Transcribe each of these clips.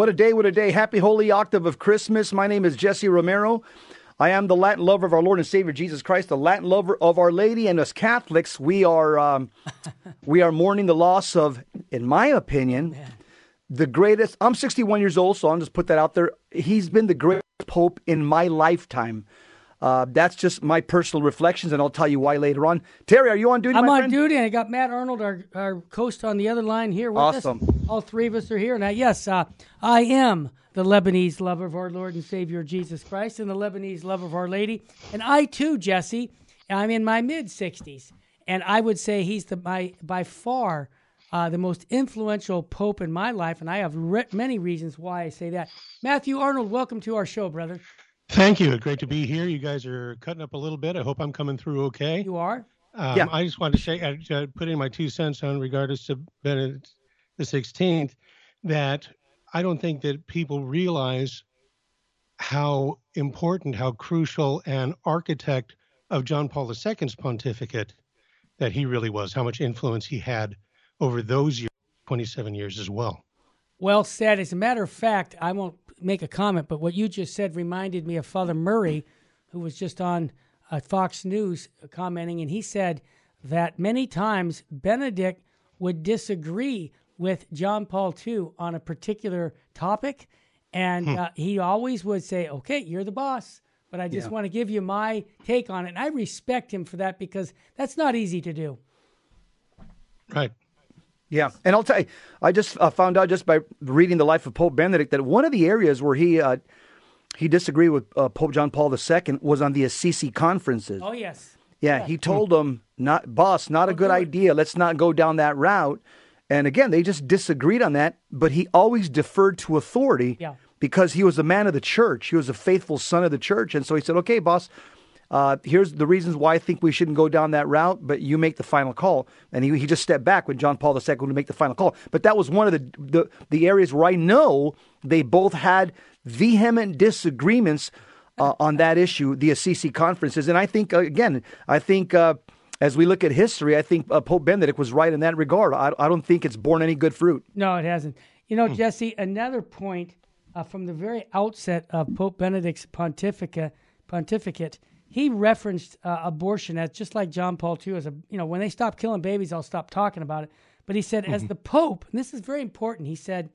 What a day, what a day. Happy holy octave of Christmas. My name is Jesse Romero. I am the Latin lover of our Lord and Savior Jesus Christ, the Latin lover of Our Lady, and as Catholics, we are um, we are mourning the loss of, in my opinion, the greatest. I'm 61 years old, so I'll just put that out there. He's been the greatest pope in my lifetime. Uh, that's just my personal reflections, and I'll tell you why later on. Terry, are you on duty? I'm on friend? duty, and I got Matt Arnold, our, our host, on the other line here with Awesome. us. All three of us are here. Now, yes, uh, I am the Lebanese lover of our Lord and Savior Jesus Christ and the Lebanese lover of Our Lady. And I, too, Jesse, I'm in my mid 60s. And I would say he's the by, by far uh, the most influential pope in my life. And I have re- many reasons why I say that. Matthew Arnold, welcome to our show, brother. Thank you. Great to be here. You guys are cutting up a little bit. I hope I'm coming through okay. You are? Um, Yeah. I just wanted to say, uh, uh, put in my two cents on regards to Benedict the 16th, that I don't think that people realize how important, how crucial an architect of John Paul II's pontificate that he really was, how much influence he had over those years, 27 years as well. Well said. As a matter of fact, I won't make a comment, but what you just said reminded me of Father Murray, who was just on uh, Fox News uh, commenting, and he said that many times Benedict would disagree with John Paul II on a particular topic, and uh, he always would say, "Okay, you're the boss." But I just want to give you my take on it. And I respect him for that because that's not easy to do. Right. Yeah, and I'll tell you, I just uh, found out just by reading the life of Pope Benedict that one of the areas where he uh, he disagreed with uh, Pope John Paul II was on the Assisi conferences. Oh, yes. yeah, he told them, "Not boss, not a good idea. Let's not go down that route." And again, they just disagreed on that, but he always deferred to authority Yeah. because he was a man of the church. He was a faithful son of the church, and so he said, "Okay, boss." Uh, here's the reasons why I think we shouldn't go down that route, but you make the final call. And he, he just stepped back when John Paul II would make the final call. But that was one of the, the the areas where I know they both had vehement disagreements uh, on that issue, the Assisi conferences. And I think uh, again, I think uh, as we look at history, I think uh, Pope Benedict was right in that regard. I, I don't think it's borne any good fruit. No, it hasn't. You know, Jesse, another point uh, from the very outset of Pope Benedict's pontificate, pontificate he referenced uh, abortion as just like John Paul II as a, you know, when they stop killing babies, I'll stop talking about it. But he said, as the Pope, and this is very important, he said,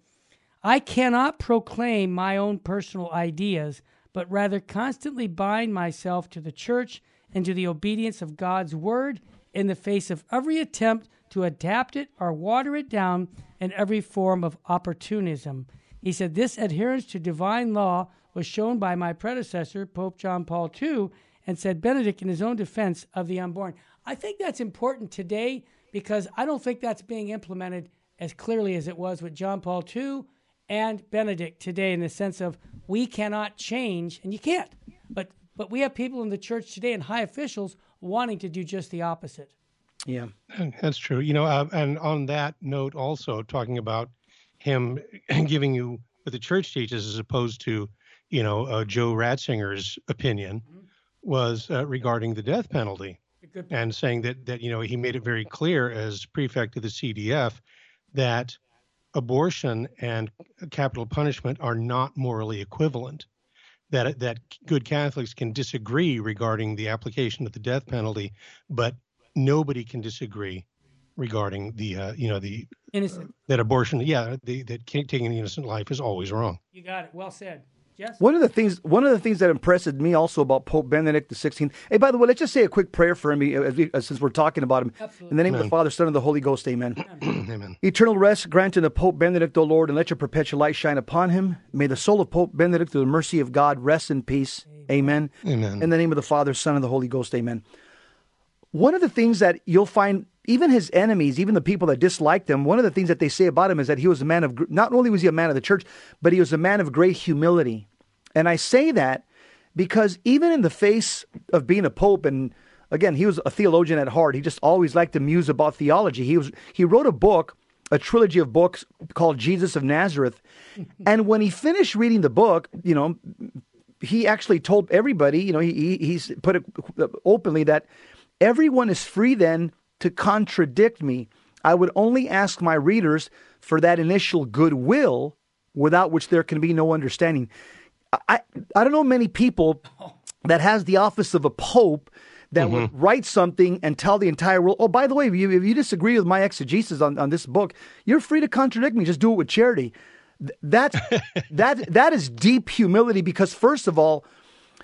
I cannot proclaim my own personal ideas, but rather constantly bind myself to the church and to the obedience of God's word in the face of every attempt to adapt it or water it down and every form of opportunism. He said, This adherence to divine law was shown by my predecessor, Pope John Paul II, and said Benedict in his own defense of the unborn. I think that's important today because I don't think that's being implemented as clearly as it was with John Paul II and Benedict today in the sense of we cannot change, and you can't. But but we have people in the church today and high officials wanting to do just the opposite. Yeah. That's true. You know, uh, and on that note, also talking about him giving you what the church teaches as opposed to, you know, uh, Joe Ratzinger's opinion was uh, regarding the death penalty and saying that that you know he made it very clear as prefect of the CDF that abortion and capital punishment are not morally equivalent. That that good Catholics can disagree regarding the application of the death penalty, but nobody can disagree regarding the uh, you know the innocent. that abortion. Yeah, the, that taking an innocent life is always wrong. You got it. Well said. Yes. One of the things, one of the things that impressed me also about Pope Benedict XVI. Hey, by the way, let's just say a quick prayer for him, as we, uh, since we're talking about him. In the name of the Father, Son, and the Holy Ghost, Amen. Amen. Eternal rest grant unto Pope Benedict, O Lord, and let your perpetual light shine upon him. May the soul of Pope Benedict, through the mercy of God, rest in peace. Amen. Amen. In the name of the Father, Son, and the Holy Ghost, Amen. One of the things that you'll find, even his enemies, even the people that disliked him, one of the things that they say about him is that he was a man of, not only was he a man of the church, but he was a man of great humility. And I say that because even in the face of being a pope, and again, he was a theologian at heart, he just always liked to muse about theology. He was he wrote a book, a trilogy of books called Jesus of Nazareth. and when he finished reading the book, you know, he actually told everybody, you know, he, he he's put it openly that everyone is free then to contradict me. I would only ask my readers for that initial goodwill without which there can be no understanding. I, I don't know many people that has the office of a pope that would write something and tell the entire world, oh, by the way, if you, if you disagree with my exegesis on, on this book, you're free to contradict me. Just do it with charity. Th- That, that, that is deep humility because, first of all,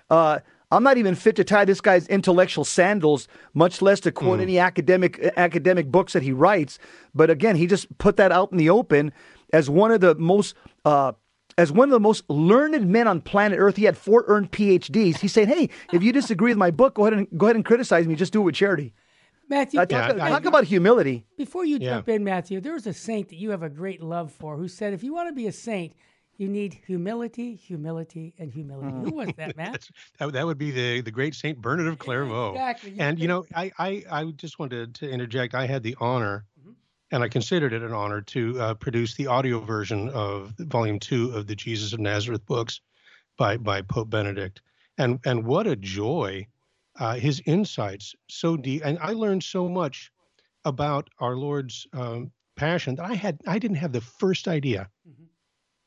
uh, I'm not even fit to tie this guy's intellectual sandals, much less to quote any academic academic books that he writes. But again, he just put that out in the open as one of the most uh, as one of the most learned men on planet Earth. He had four earned PhDs. He's saying, "Hey, if you disagree with my book, go ahead and go ahead and criticize me. Just do it with charity." Matthew, Uh, talk, Yeah, I- talk about humility. before you Yeah. jump in, Matthew, there was a saint that you have a great love for who said, if you want to be a saint, you need humility, humility, and humility. Who was that, Matt? That, that would be the, the great Saint Bernard of Clairvaux. exactly. And you know, I, I, I just wanted to interject. I had the honor, and I considered it an honor to uh, produce the audio version of Volume Two of the Jesus of Nazareth books by by Pope Benedict. And and what a joy! Uh, his insights so deep, and I learned so much about our Lord's um, passion that I had I didn't have the first idea.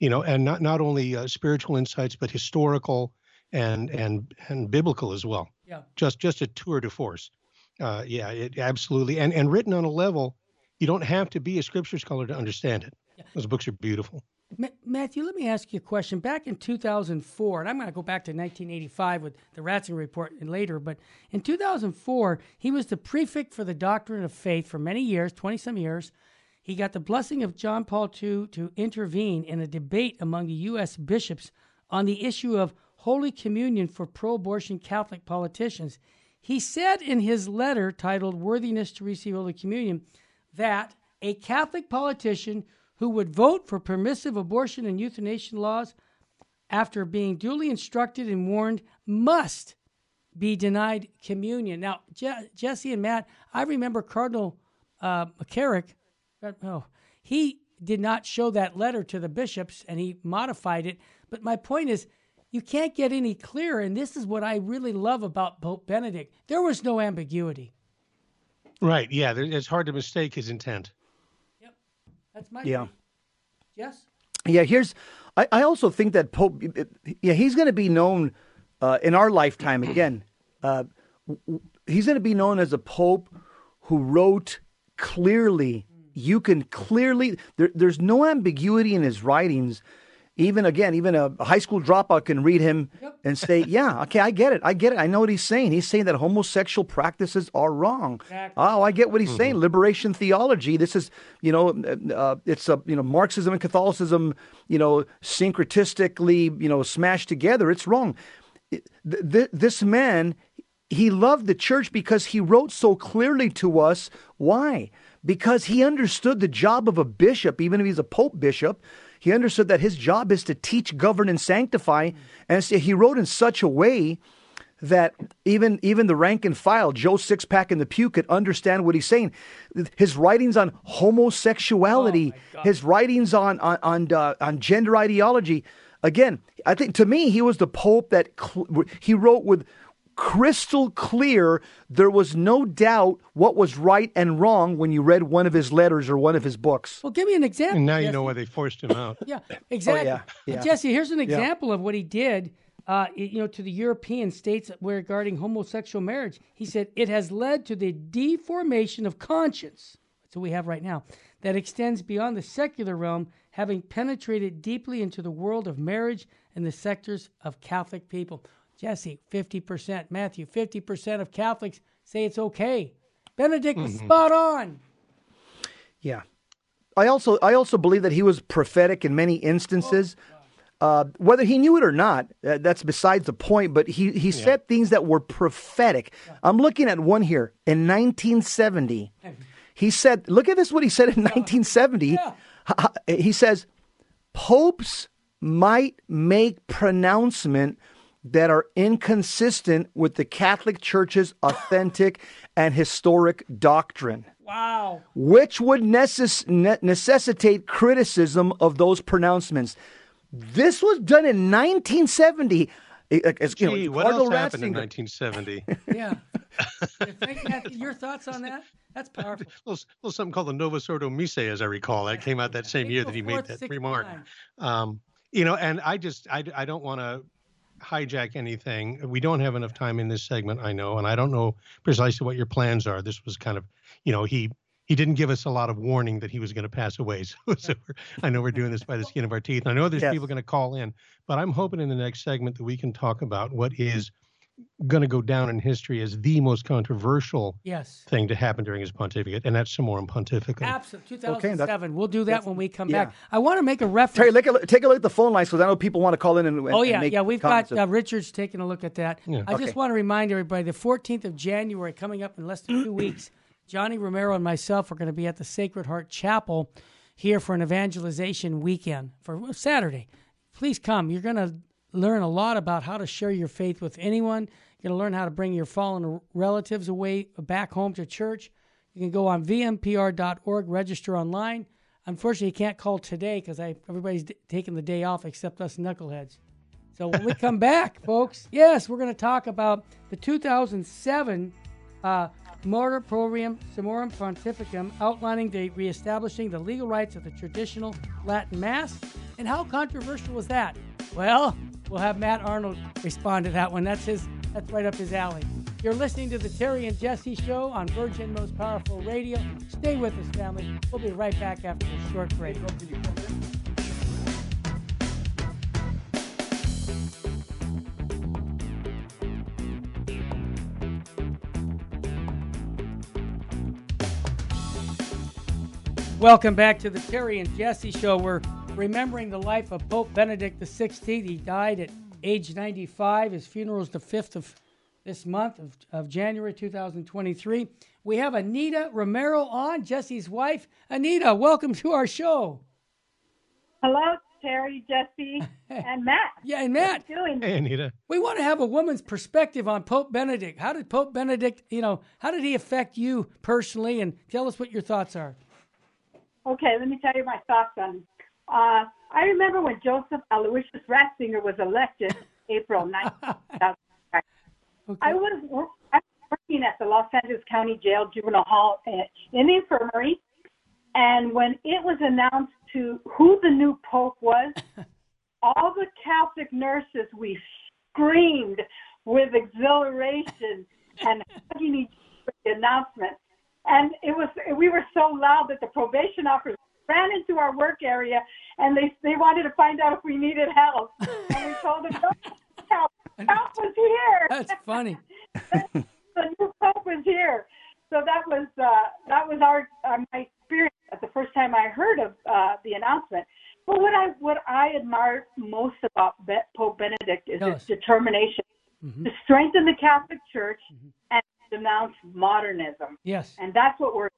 You know, and not not only uh, spiritual insights, but historical and and and biblical as well Yeah. just just a tour de force. Uh, yeah, it absolutely, and and written on a level you don't have to be a scripture scholar to understand it. Those books are beautiful. Ma- Matthew, let me ask you a question. Back in 2004, and I'm going to go back to 1985 with the Ratzinger report and later, but in 2004, he was the prefect for the doctrine of faith for many years, 20 some years. He got the blessing of John Paul II to intervene in a debate among the U.S. bishops on the issue of Holy Communion for pro abortion Catholic politicians. He said in his letter titled Worthiness to Receive Holy Communion that a Catholic politician who would vote for permissive abortion and euthanasia laws after being duly instructed and warned must be denied communion. Now, Je- Jesse and Matt, I remember Cardinal uh, McCarrick, uh, oh, he did not show that letter to the bishops and he modified it. But my point is, you can't get any clearer. And this is what I really love about Pope Benedict. There was no ambiguity. Right? Yeah, it's hard to mistake his intent. Yep. That's my Yeah. Yes? Yeah, here's. I, I also think that Pope. Yeah, he's going to be known uh, in our lifetime again. Uh, w- w- he's going to be known as a pope who wrote clearly. You can clearly. There, there's no ambiguity in his writings. Even again, even a high school dropout can read him and say, "Yeah, okay, I get it. I get it. I know what he's saying. He's saying that homosexual practices are wrong. Exactly. Oh, I get what he's saying. Liberation theology. This is, you know, uh, it's a, you know, Marxism and Catholicism, you know, syncretistically, you know, smashed together. It's wrong. Th- th- this man, he loved the church because he wrote so clearly to us. Why? Because he understood the job of a bishop, even if he's a pope bishop. He understood that his job is to teach, govern, and sanctify. And so he wrote in such a way that even even the rank and file, Joe Sixpack in the pew, could understand what he's saying. His writings on homosexuality, his writings on on on, uh, on gender ideology. Again, I think to me he was the pope that cl- he wrote with crystal clear. There was no doubt what was right and wrong when you read one of his letters or one of his books. Well, give me an example. And now you know why they forced him out. Yeah, exactly. Oh, yeah, yeah. Jesse, here's an example of what he did. Uh, you know, to the European states regarding homosexual marriage, he said it has led to the deformation of conscience. That's what we have right now. That extends beyond the secular realm, having penetrated deeply into the world of marriage and the sectors of Catholic people. Jesse, fifty percent. Matthew, fifty percent of Catholics say it's okay. Benedict was spot on. Yeah. I also I also believe that he was prophetic in many instances. Uh, whether he knew it or not, uh, that's besides the point. But he he said things that were prophetic. I'm looking at one here in 1970. He said, "Look at this. What he said in 1970. H- h- He says, popes might make pronouncement that are inconsistent with the Catholic Church's authentic and historic doctrine." Wow. which would necess- ne- necessitate criticism of those pronouncements. This was done in 1970. It- it- it's, you know, what Cardinal else happened in 1970? Yeah. your thoughts on that? That's powerful. A little, little something called the Novus Ordo Missae, as I recall. That came out that same year that he made that remark. Um, you know, and I just I, I don't want to hijack anything. We don't have enough time in this segment, I know, and I don't know precisely what your plans are. This was kind of, you know, he he didn't give us a lot of warning that he was going to pass away. So, so I know we're doing this by the skin of our teeth. I know there's yes. people going to call in, but I'm hoping in the next segment that we can talk about what is going to go down in history as the most controversial yes. thing to happen during his pontificate, and that's Summorum Pontificum. Absolutely, 2007. Okay, we'll do that when we come yeah. back. I want to make a reference. Terry, take a, take a look at the phone lines because I know people want to call in and, and oh yeah, and yeah. We've got uh, Richard's taking a look at that. Yeah. I okay. just want to remind everybody: the 14th of January, coming up in less than two weeks, Johnny Romero and myself are going to be at the Sacred Heart Chapel here for an evangelization weekend for Saturday. Please come. You're going to learn a lot about how to share your faith with anyone. You're going to learn how to bring your fallen relatives away back home to church. You can go on vmpr.org, register online. Unfortunately, you can't call today because everybody's d- taking the day off except us knuckleheads. So when we come back, folks, yes, we're going to talk about the 2007 uh, motu proprio Summorum Pontificum, outlining the reestablishing the legal rights of the traditional Latin Mass. And how controversial was that? Well, we'll have Matt Arnold respond to that one. That's his. That's right up his alley. You're listening to the Terry and Jesse Show on Virgin Most Powerful Radio. Stay with us, family. We'll be right back after this short break. Welcome back to the Terry and Jesse Show. We're Mm-hmm. remembering the life of Pope Benedict XVI. He died at age 95. His funeral is the 5th of this month of, of January 2023. We have Anita Romero on, Jesse's wife. Anita, welcome to our show. Hello, Terry, Jesse, and Matt. yeah, and Matt. doing? Hey, Anita. We want to have a woman's perspective on Pope Benedict. How did Pope Benedict, you know, how did he affect you personally? And tell us what your thoughts are. Okay, let me tell you my thoughts on. Uh, I remember when Joseph Aloysius Ratzinger was elected April 9th, okay. I was working at the Los Angeles County Jail Juvenile Hall in the infirmary, and when it was announced to who the new pope was, all the Catholic nurses we screamed with exhilaration and hugging each other the announcement. And it was we were so loud that the probation officers ran into our work area and they they wanted to find out if we needed help. And we told them, no, help, help was here. That's funny. the new pope was here. So that was uh, that was our uh, my experience at the first time I heard of uh, the announcement. But what I what I admire most about Pope Benedict is his determination mm-hmm. to strengthen the Catholic Church mm-hmm. and denounce modernism. Yes. And that's what we're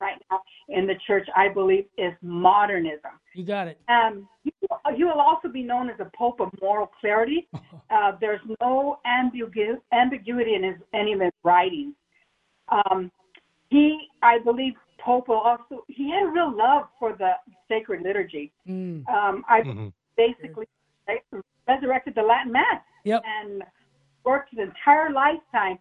right now in the church, I believe, is modernism. You got it. Um, you, you will also be known as a pope of moral clarity. uh, there's no ambigu- ambiguity in his, any of his writings. Um, he, I believe, Pope will also, he had a real love for the sacred liturgy. Mm. Um, I mm-hmm. basically resurrected the Latin Mass yep. and worked his entire lifetime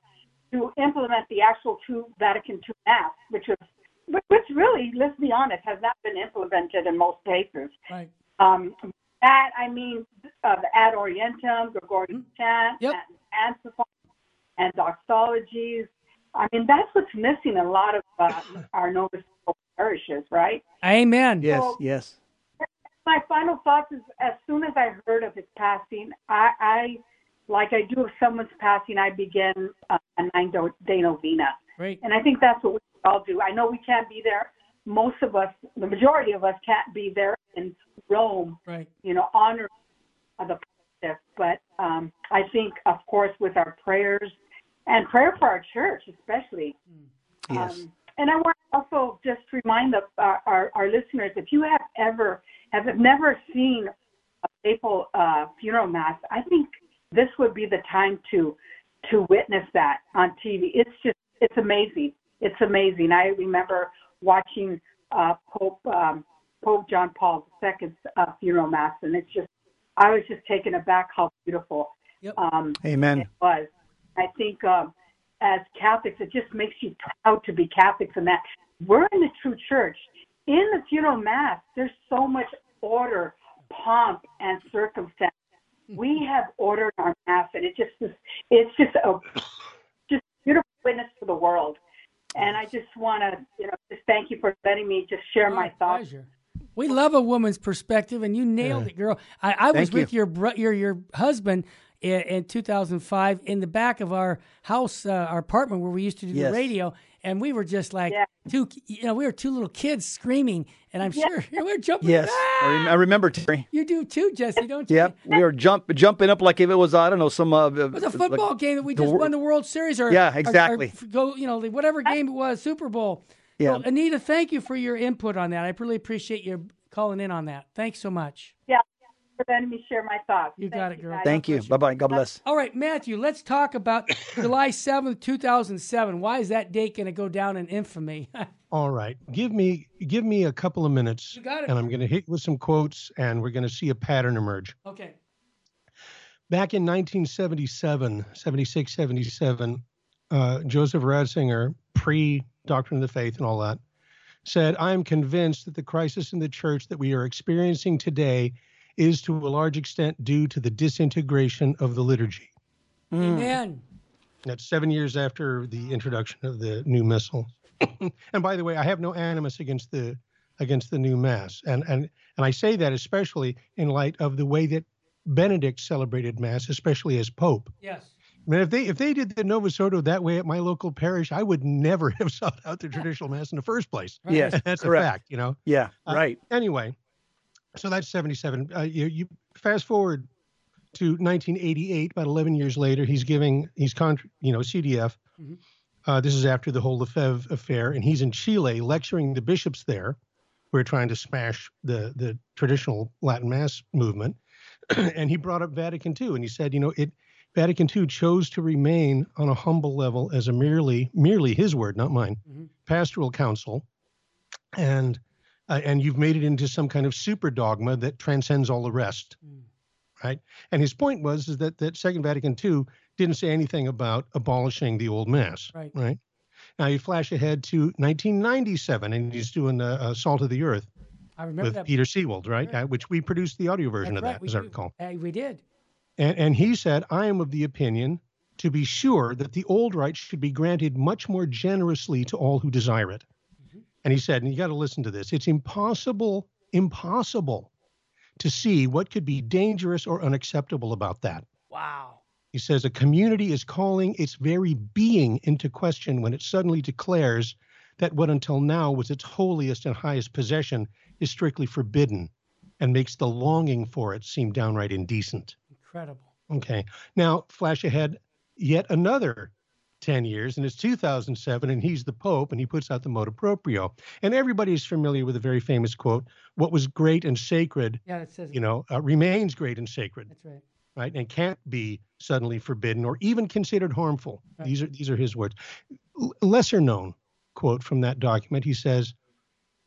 to implement the actual two Vatican II Mass, which was which really, let's be honest, has not been implemented in most places. Right. Um, that I mean, uh, the Ad Orientem, Gregorian mm-hmm. chant, yep. and and doxologies. I mean, that's what's missing a lot of uh, our Novus parishes, right? Amen. Yes, so, yes. My final thoughts is, as soon as I heard of his passing, I, I like I do of someone's passing, I begin uh, a nine day novena. Right. And I think that's what we all do. I know we can't be there. Most of us, the majority of us, can't be there in Rome. Right. You know, honor the pontiff. But um, I think, of course, with our prayers and prayer for our church, especially. Yes. Um, and I want to also just remind the, uh, our, our listeners if you have ever have never seen a papal uh, funeral mass, I think this would be the time to to witness that on TV. It's just it's amazing. It's amazing. I remember watching uh, Pope um, Pope John Paul II's uh, funeral mass, and it's just I was just taken aback how beautiful yep. um, Amen. it was. I think um, as Catholics, it just makes you proud to be Catholics and that we're in the true church. In the funeral mass, there's so much order, pomp, and circumstance. We have ordered our mass, and it just it's just a just beautiful witness to the world. And I just want to, you know, just thank you for letting me just share my, my thoughts. Pleasure. We love a woman's perspective, and you nailed it, girl. I, I was with you. your your your husband in, in, 2005 in the back of our house, uh, our apartment where we used to do yes. the radio, and we were just like yeah. two, you know, we were two little kids screaming, and I'm yeah. sure we were jumping. Yes, ah! I remember Terry. You do too, Jesse, don't you? Yep, we were jump jumping up like if it was I don't know some. Uh, it was a football like, game that we just won the World Series, or yeah, exactly. Or, or go, you know, whatever game it was, Super Bowl. Yeah. So, Anita, thank you for your input on that. I really appreciate you calling in on that. Thanks so much. Yeah, for letting me share my thoughts. You Thank got it, girl. Thank you. Bye bye. God bless. All right, Matthew, let's talk about July 7th, 2007. Why is that date going to go down in infamy? All right. Give me give me a couple of minutes. You got it. And I'm going to hit with some quotes and we're going to see a pattern emerge. Okay. Back in 1977, 76, 77, uh, Joseph Ratzinger, pre Doctrine of the Faith and all that, said, I am convinced that the crisis in the church that we are experiencing today is to a large extent due to the disintegration of the liturgy. Amen. That's seven years after the introduction of the new missal. and by the way, I have no animus against the against the new mass, and and and I say that especially in light of the way that Benedict celebrated mass, especially as pope. Yes. I mean, if they if they did the Novus Ordo that way at my local parish, I would never have sought out the traditional mass in the first place. Right. Yes, that's correct. a fact. You know. Yeah. Uh, right. Anyway, so that's seventy seven. Uh, you, you fast forward to 1988, about 11 years later, he's giving he's con you know CDF. Mm-hmm. Uh, this is after the whole Lefebvre affair, and he's in Chile lecturing the bishops there, who are trying to smash the the traditional Latin Mass movement. and he brought up Vatican II, and he said, you know, it Vatican II chose to remain on a humble level as a merely, merely his word, not mine, mm-hmm. pastoral council, and uh, and you've made it into some kind of super dogma that transcends all the rest, mm. right? And his point was is that that Second Vatican II didn't say anything about abolishing the old mass, right? Right. Now you flash ahead to 1997, and he's doing a, a Salt of the Earth. I remember with that. Peter Seewald, right? right. Uh, which we produced the audio version That's of right. that, we as do. I recall. Uh, we did. And, and he said, I am of the opinion, to be sure, that the old rite should be granted much more generously to all who desire it. And he said, and you got to listen to this it's impossible, impossible to see what could be dangerous or unacceptable about that. Wow. He says, a community is calling its very being into question when it suddenly declares that what until now was its holiest and highest possession is strictly forbidden and makes the longing for it seem downright indecent. Incredible. Okay. Now, flash ahead yet another 10 years, and it's 2007, and he's the Pope, and he puts out the motu proprio. And everybody is familiar with a very famous quote What was great and sacred, yeah, it says you know, uh, remains great and sacred. That's right. Right, and can't be suddenly forbidden or even considered harmful. Right. These are these are his words. L- lesser known quote from that document. He says,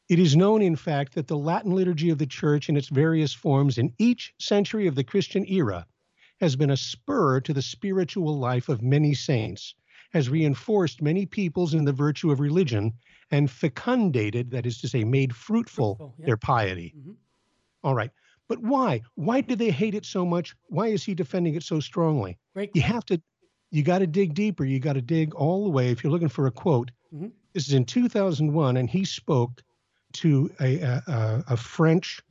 "It is known, in fact, that the Latin liturgy of the Church in its various forms in each century of the Christian era has been a spur to the spiritual life of many saints, has reinforced many peoples in the virtue of religion, and fecundated, that is to say, made fruitful, fruitful yeah. their piety. Mm-hmm. All right. But why? Why do they hate it so much? Why is he defending it so strongly? Great you have to, you got to dig deeper. You got to dig all the way. If you're looking for a quote, mm-hmm. this is in 2001, and he spoke to a, a, a French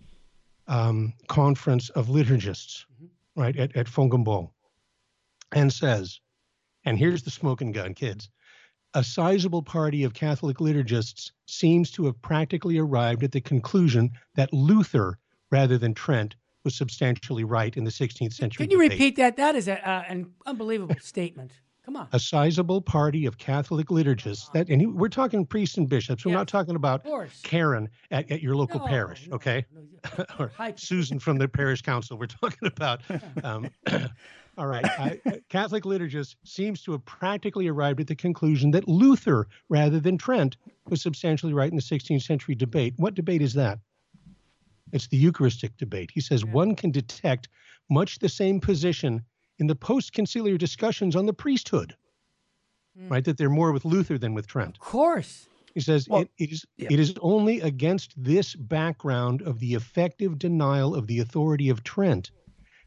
um, conference of liturgists right, at, at Fontainebleau, and says, and here's the smoking gun, kids. A sizable party of Catholic liturgists seems to have practically arrived at the conclusion that Luther, rather than Trent, was substantially right in the 16th century. Can you debate. repeat that? That is a, uh, an unbelievable statement. Come on. A sizable party of Catholic liturgists that, and he, we're talking priests and bishops. We're not talking about Karen at, at your local no, parish, no, okay? No, or Susan from the parish council. We're talking about. Um, all right. I, Catholic liturgist seems to have practically arrived at the conclusion that Luther, rather than Trent, was substantially right in the 16th century debate. What debate is that? It's the Eucharistic debate. He says yeah. one can detect much the same position in the post conciliar discussions on the priesthood. mm. right? That they're more with Luther than with Trent. Of course. He says well, it, it is yeah. it is only against this background of the effective denial of the authority of Trent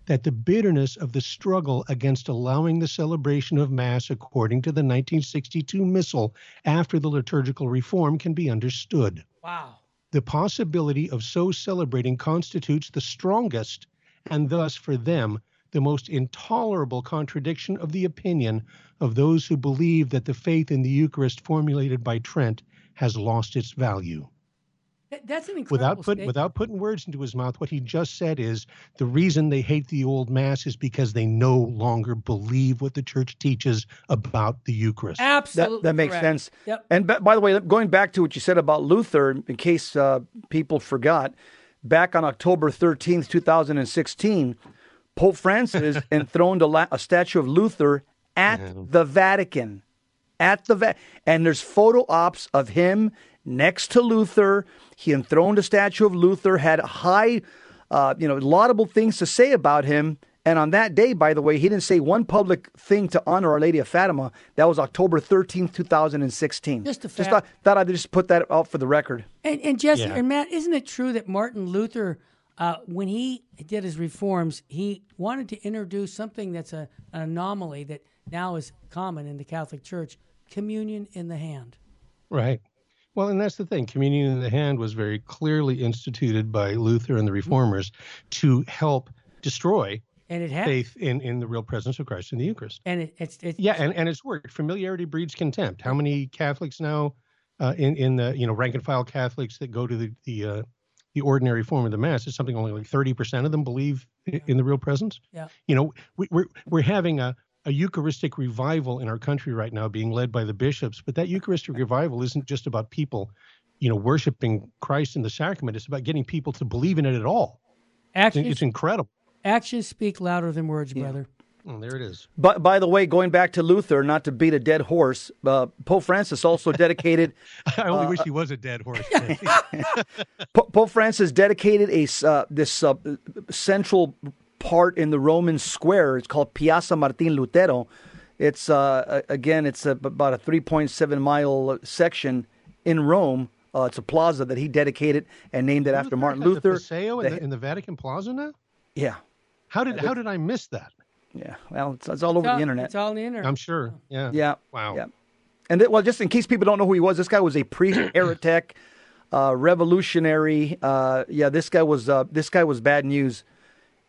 that the bitterness of the struggle against allowing the celebration of Mass according to the 1962 Missal after the liturgical reform can be understood. Wow. The possibility of so celebrating constitutes the strongest, and thus for them, the most intolerable contradiction of the opinion of those who believe that the faith in the Eucharist formulated by Trent has lost its value. That's an incredible without put, without putting words into his mouth. What he just said is the reason they hate the old mass is because they no longer believe what the church teaches about the Eucharist. Absolutely, that, that makes correct. sense. Yep. And by the way, going back to what you said about Luther, in case uh, people forgot, back on October thirteenth, two thousand and sixteen, Pope Francis enthroned a, la- a, statue of Luther at yeah. the Vatican. At the Va- and there's photo ops of him next to Luther. He enthroned a statue of Luther, had high, uh, you know, laudable things to say about him. And on that day, by the way, he didn't say one public thing to honor Our Lady of Fatima. That was October 13th, 2016. Just a fact. Just thought, thought I'd just put that out for the record. And, and Jesse yeah. and Matt, isn't it true that Martin Luther, uh, when he did his reforms, he wanted to introduce something that's a, an anomaly that now is common in the Catholic Church communion in the hand. Right. Well, and that's the thing. Communion in the hand was very clearly instituted by Luther and the reformers to help destroy and it has. faith in, in the real presence of Christ in the Eucharist. And it, it's, it's yeah, and, and it's worked. Familiarity breeds contempt. How many Catholics now uh, in in the you know rank and file Catholics that go to the the uh, the ordinary form of the mass is something only like thirty percent of them believe in the real presence. Yeah, you know we, we're we're having a a Eucharistic revival in our country right now being led by the bishops, but that Eucharistic revival isn't just about people, you know, worshiping Christ in the sacrament. It's about getting people to believe in it at all. Actions, it's, incredible. Actions speak louder than words, yeah. brother. Oh, there it is. But by the way, going back to Luther, not to beat a dead horse, uh, Pope Francis also dedicated. I only uh, wish he was a dead horse. Pope Francis dedicated a uh, this uh, central part in the Roman square. It's called Piazza Martin Lutero. It's uh, again, it's a, about a 3.7 mile section in Rome. Uh, it's a plaza that he dedicated and named it after Martin Luther. The Paseo in the, in the Vatican Plaza now. Yeah. How did how did I miss that? Yeah, well, it's, it's all over it's all, the internet. It's all on the internet. I'm sure. Yeah. Yeah. Wow. Yeah. And th- well, just in case people don't know who he was, this guy was a priest heretic, uh, revolutionary. Uh, yeah, this guy was uh, this guy was bad news.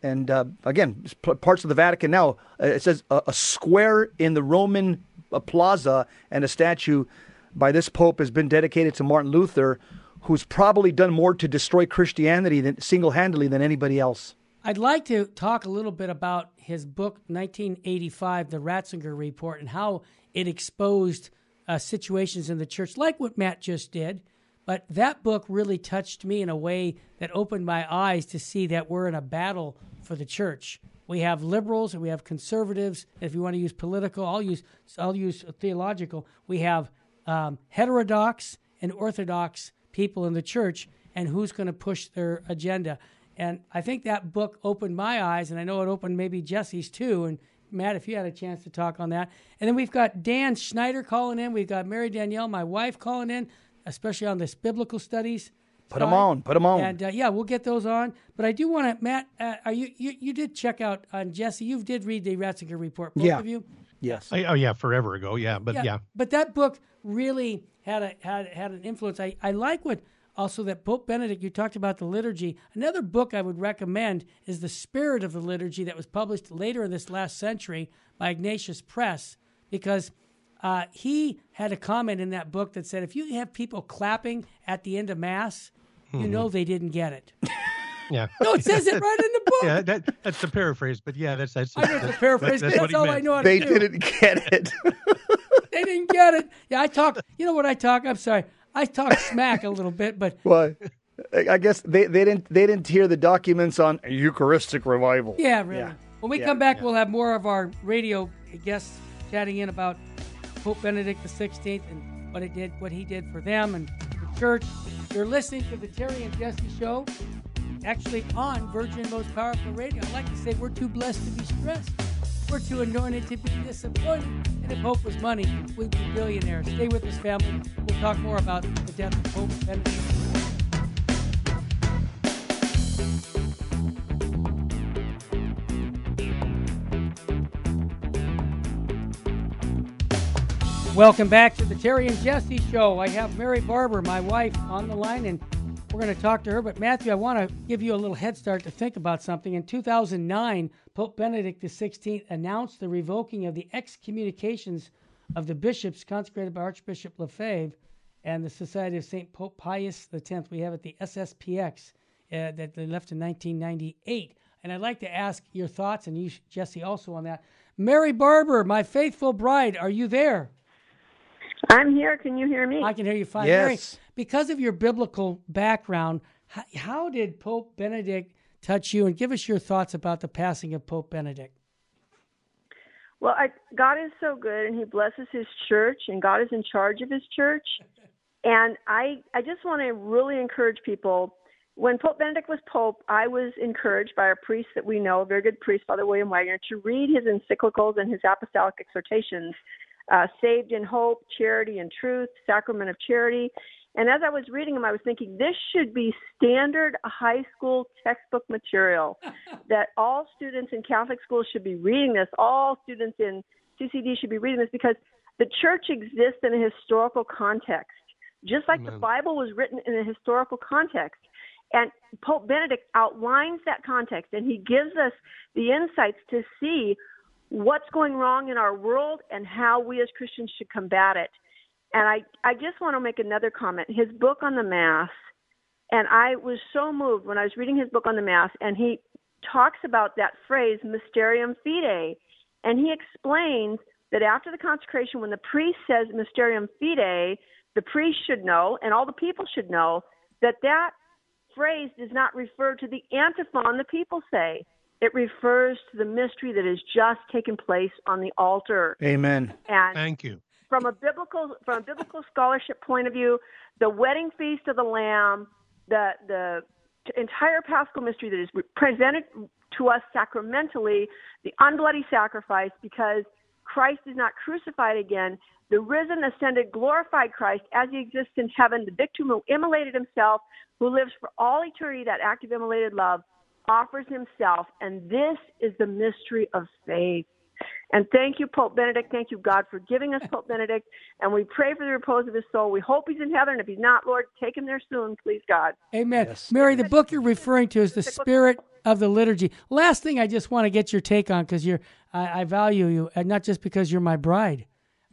And uh, again, parts of the Vatican now, uh, it says a, a, square in the Roman uh, plaza and a statue by this pope has been dedicated to Martin Luther, who's probably done more to destroy Christianity than single-handedly than anybody else. I'd like to talk a little bit about his book, 1985, the Ratzinger Report, and how it exposed uh, situations in the church, like what Matt just did. But that book really touched me in a way that opened my eyes to see that we're in a battle for the church. We have liberals and we have conservatives. If you want to use political, I'll use I'll use theological. We have um, heterodox and orthodox people in the church, and who's going to push their agenda. And I think that book opened my eyes, and I know it opened maybe Jesse's too. And Matt, if you had a chance to talk on that. And then we've got Dan Schneider calling in. We've got Mary Danielle, my wife, calling in, especially on this biblical studies. Put them on. Put them on. And uh, yeah, we'll get those on. But I do want to, Matt. Uh, are you, you you did check out on Jesse? You did read the Ratzinger report, both yeah. of you. Yes. I, oh yeah, forever ago. Yeah, but yeah. yeah. But that book really had a had had an influence. I I like what also that Pope Benedict. You talked about the liturgy. Another book I would recommend is the Spirit of the Liturgy that was published later in this last century by Ignatius Press because. Uh, he had a comment in that book that said if you have people clapping at the end of Mass, you mm-hmm. know they didn't get it. Yeah. no, it says it right in the book. Yeah, that, that's the paraphrase, but yeah, that's that's. I know the paraphrase. That's, that's, that's all meant. I know. they do. didn't get it. they didn't get it. Yeah, I talk. You know what I talk? I'm sorry. I talk smack a little bit, but well, I guess they, they didn't they didn't hear the documents on Eucharistic revival. Yeah, really. Yeah. When we yeah, come back, yeah. we'll have more of our radio guests chatting in about Pope Benedict XVI and what it did, what he did for them and the church. You're listening to the Terry and Jesse Show, actually on Virgin Most Powerful Radio. I like to say we're too blessed to be stressed. We're too anointed to be disappointed. And if hope was money, we'd be billionaires. Stay with us, family. We'll talk more about the death of Pope Benedict. Welcome back to the Terry and Jesse Show. I have Mary Barber, my wife, on the line, and we're going to talk to her. But Matthew, I want to give you a little head start to think about something. In 2009, Pope Benedict XVI announced the revoking of the excommunications of the bishops consecrated by Archbishop Lefebvre and the Society of St. Pope Pius X. We have it the SSPX uh, that they left in 1998. And I'd like to ask your thoughts, and you, Jesse, also on that. Mary Barber, my faithful bride, are you there? I'm here. Can you hear me? I can hear you fine. Yes. Mary, because of your biblical background, how, how did Pope Benedict touch you? And give us your thoughts about the passing of Pope Benedict. Well, I, God is so good, and He blesses His church, and God is in charge of His church. And I, I just want to really encourage people. When Pope Benedict was Pope, I was encouraged by a priest that we know, a very good priest, Father William Wagner, to read his encyclicals and his apostolic exhortations uh, Saved in Hope, Charity and Truth, Sacrament of Charity. And as I was reading them, I was thinking this should be standard high school textbook material that all students in Catholic schools should be reading this. All students in CCD should be reading this because the church exists in a historical context, just like Amen. the Bible was written in a historical context. And Pope Benedict outlines that context and he gives us the insights to see what's going wrong in our world and how we as Christians should combat it. And I, I just want to make another comment. His book on the Mass, and I was so moved when I was reading his book on the Mass, and he talks about that phrase, Mysterium Fidei. And he explains that after the consecration, when the priest says Mysterium Fidei, the priest should know, and all the people should know, that that phrase does not refer to the antiphon the people say. It refers to the mystery that has just taken place on the altar. Amen. And Thank you. From a biblical from a biblical scholarship point of view, the wedding feast of the Lamb, the the entire Paschal mystery that is presented to us sacramentally, the unbloody sacrifice, because Christ is not crucified again. The risen, ascended, glorified Christ, as he exists in heaven, the victim who immolated himself, who lives for all eternity, that act of immolated love, offers himself, and this is the mystery of faith. And thank you, Pope Benedict. Thank you, God, for giving us Pope Benedict. And we pray for the repose of his soul. We hope he's in heaven. And If he's not, Lord, take him there soon, please, God. Amen. Yes. Mary, the book you're referring to is the Spirit of the Liturgy. Last thing I just want to get your take on because you're, I, I value you, and not just because you're my bride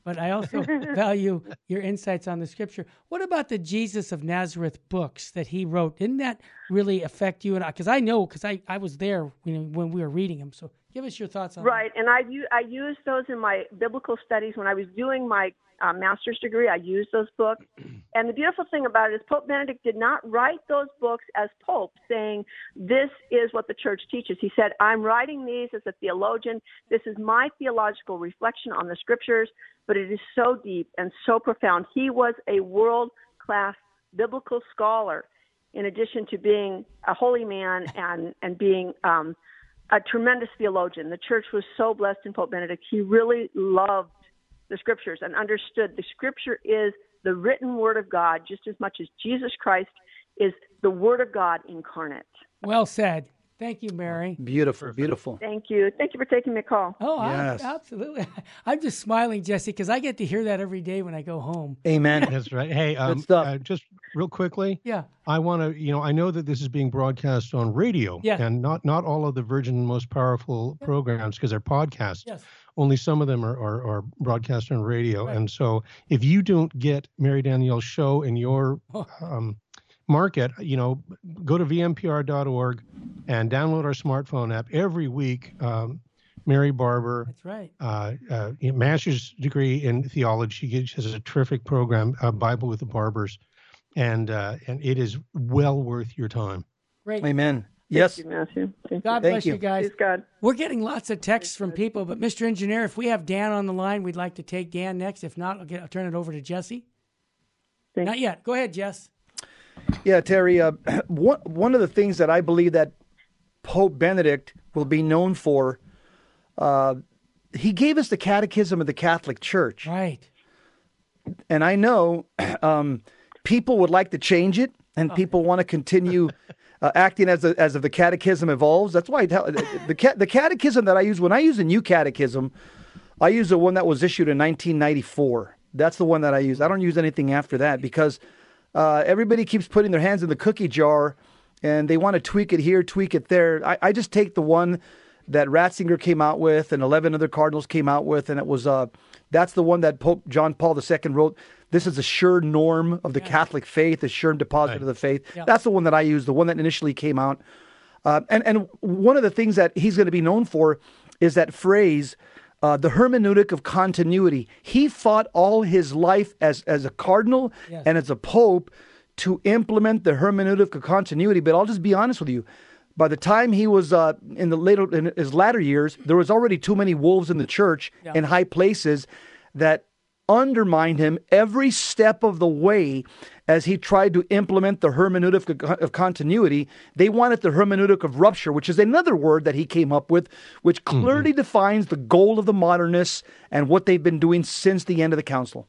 but I also value your insights on the scripture. What about the Jesus of Nazareth books that he wrote? Didn't that really affect you and I? Because I know, because I, I was there know, when we were reading them. So give us your thoughts on right. that. and I, I used those in my biblical studies when I was doing my uh, master's degree. I used those books. And the beautiful thing about it is Pope Benedict did not write those books as Pope, saying, This is what the church teaches. He said, I'm writing these as a theologian. This is my theological reflection on the scriptures, but it is so deep and so profound. He was a world class biblical scholar, in addition to being a holy man and, and being um, a tremendous theologian. The church was so blessed in Pope Benedict. He really loved the scriptures and understood the scripture is the written word of God just as much as Jesus Christ is the word of God incarnate. Well said. Thank you, Mary. Beautiful, beautiful. Thank you. Thank you for taking me call. Oh, yes. I, absolutely. I'm just smiling, Jesse, because I get to hear that every day when I go home. Amen. That's right. Hey, um, uh, just real quickly. Yeah. I want to, you know, I know that this is being broadcast on radio. Yeah. And not not all of the Virgin most powerful programs because they're podcasts. Yes. Only some of them are, are, are broadcast on radio. Right. And so if you don't get Mary Danielle's show in your oh. um, market, you know, go to vmpr.org and download our smartphone app every week. Um, Mary Barber. That's right. Uh, uh, master's degree in theology. She has a terrific program, uh, Bible with the Barbers, and uh, and it is well worth your time. Great. Amen. Yes. Thank you, Matthew. Thank God you. bless you. you, guys. Praise God. We're getting lots of texts from people, but Mr. Engineer, if we have Dan on the line, we'd like to take Dan next. If not, I'll, get, I'll turn it over to Jesse. Thank not yet. Go ahead, Jess. Yeah, Terry. Uh, one one of the things that I believe that Pope Benedict will be known for uh, he gave us the Catechism of the Catholic Church. Right. And I know um, people would like to change it, and oh. people want to continue uh, acting as a, as if the Catechism evolves. That's why I tell the the Catechism that I use when I use a new Catechism, I use the one that was issued in 1994. That's the one that I use. I don't use anything after that because uh, everybody keeps putting their hands in the cookie jar, and they want to tweak it here, tweak it there. I, I just take the one that Ratzinger came out with, and 11 other cardinals came out with, and it was uh, that's the one that Pope John Paul II wrote. This is a sure norm of the yeah. Catholic faith, a sure deposit right. of the faith. Yeah. That's the one that I use, the one that initially came out. Uh, and and one of the things that he's going to be known for is that phrase, uh, the hermeneutic of continuity. He fought all his life as as a cardinal yes. and as a pope to implement the hermeneutic of continuity. But I'll just be honest with you. By the time he was uh, in the later in his latter years, there was already too many wolves in the church yeah. in high places that undermined him every step of the way as he tried to implement the hermeneutic of continuity. They wanted the hermeneutic of rupture, which is another word that he came up with, which mm-hmm. clearly mm-hmm. defines the goal of the modernists and what they've been doing since the end of the council.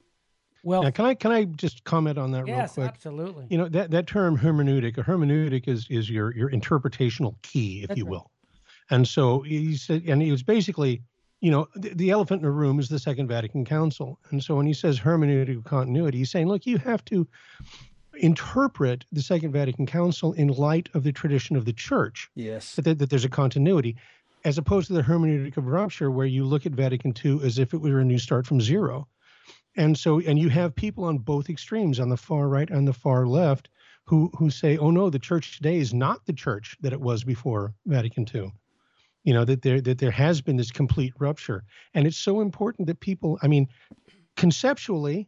Well, now, can I can I just comment on that yes, real quick? Yes, absolutely. You know that, that term hermeneutic, a hermeneutic is is your your interpretational key, if That's you will. And so he said, and he was basically, you know, the, the, elephant in the room is the Second Vatican Council. And so when he says hermeneutic continuity, he's saying, look, you have to interpret the Second Vatican Council in light of the tradition of the Church. Yes. That, that there's a continuity, as opposed to the hermeneutic of rupture, where you look at Vatican II as if it were a new start from zero. And so, and you have people on both extremes, on the far right and the far left, who who say, "Oh no, the church today is not the church that it was before Vatican II." You know that there that there has been this complete rupture, and it's so important that people. I mean, conceptually,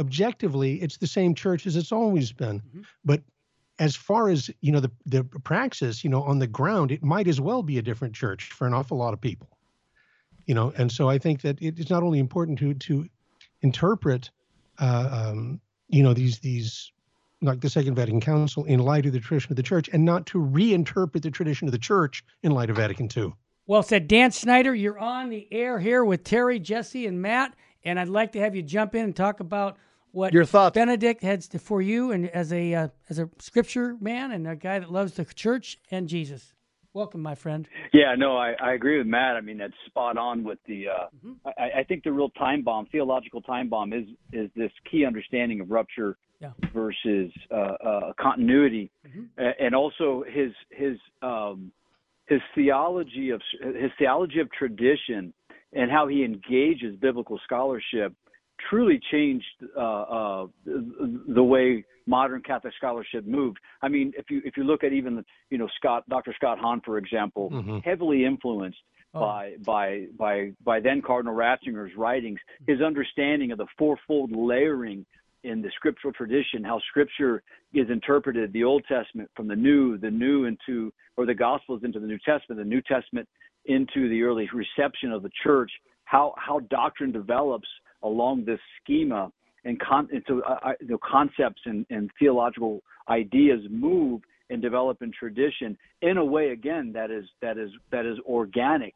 objectively, it's the same church as it's always been, mm-hmm. but as far as you know the the praxis you know on the ground it might as well be a different church for an awful lot of people you know and so i think that it's not only important to to interpret uh, um, you know these these like the second vatican council in light of the tradition of the church and not to reinterpret the tradition of the church in light of vatican ii well said dan snyder you're on the air here with terry jesse and matt and i'd like to have you jump in and talk about what your thoughts benedict has to, for you and as a uh, as a scripture man and a guy that loves the church and jesus Welcome, my friend. Yeah, no, I, I agree with Matt. I mean, that's spot on with the. Uh, mm-hmm. I, I think the real time bomb, theological time bomb, is is this key understanding of rupture yeah. versus uh, uh, continuity, mm-hmm. and also his his um, his theology of his theology of tradition and how he engages biblical scholarship truly changed uh, uh, the way modern Catholic scholarship moved. I mean, if you if you look at even you know Scott, Dr. Scott Hahn, for example, mm-hmm. heavily influenced oh. by by by by then Cardinal Ratzinger's writings, his understanding of the fourfold layering in the scriptural tradition, how Scripture is interpreted, the Old Testament from the New, the New into or the Gospels into the New Testament, the New Testament into the early reception of the Church, how how doctrine develops along this schema and, con- and so uh, know, concepts and, and theological ideas move and develop in tradition in a way again that is that is that is organic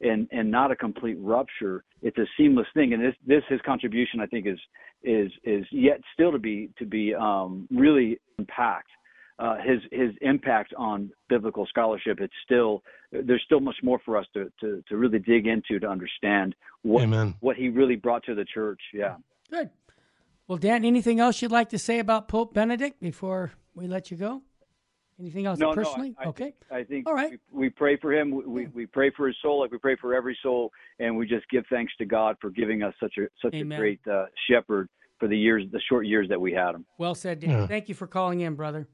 and and not a complete rupture. It's a seamless thing. And this this his contribution i think is is is yet still to be to be um, really impact uh, his his impact on biblical scholarship it's still there's still much more for us to to, to really dig into to understand what Amen. what he really brought to the church yeah good well, Dan, anything else you'd like to say about Pope Benedict before we let you go? Anything else no, personally? No, I, okay. I think All right. we, we pray for him. We, we pray for his soul like we pray for every soul, and we just give thanks to God for giving us such a such Amen. a great uh, shepherd for the years, the short years that we had him. Well said, Dan. Yeah. Thank you for calling in, brother.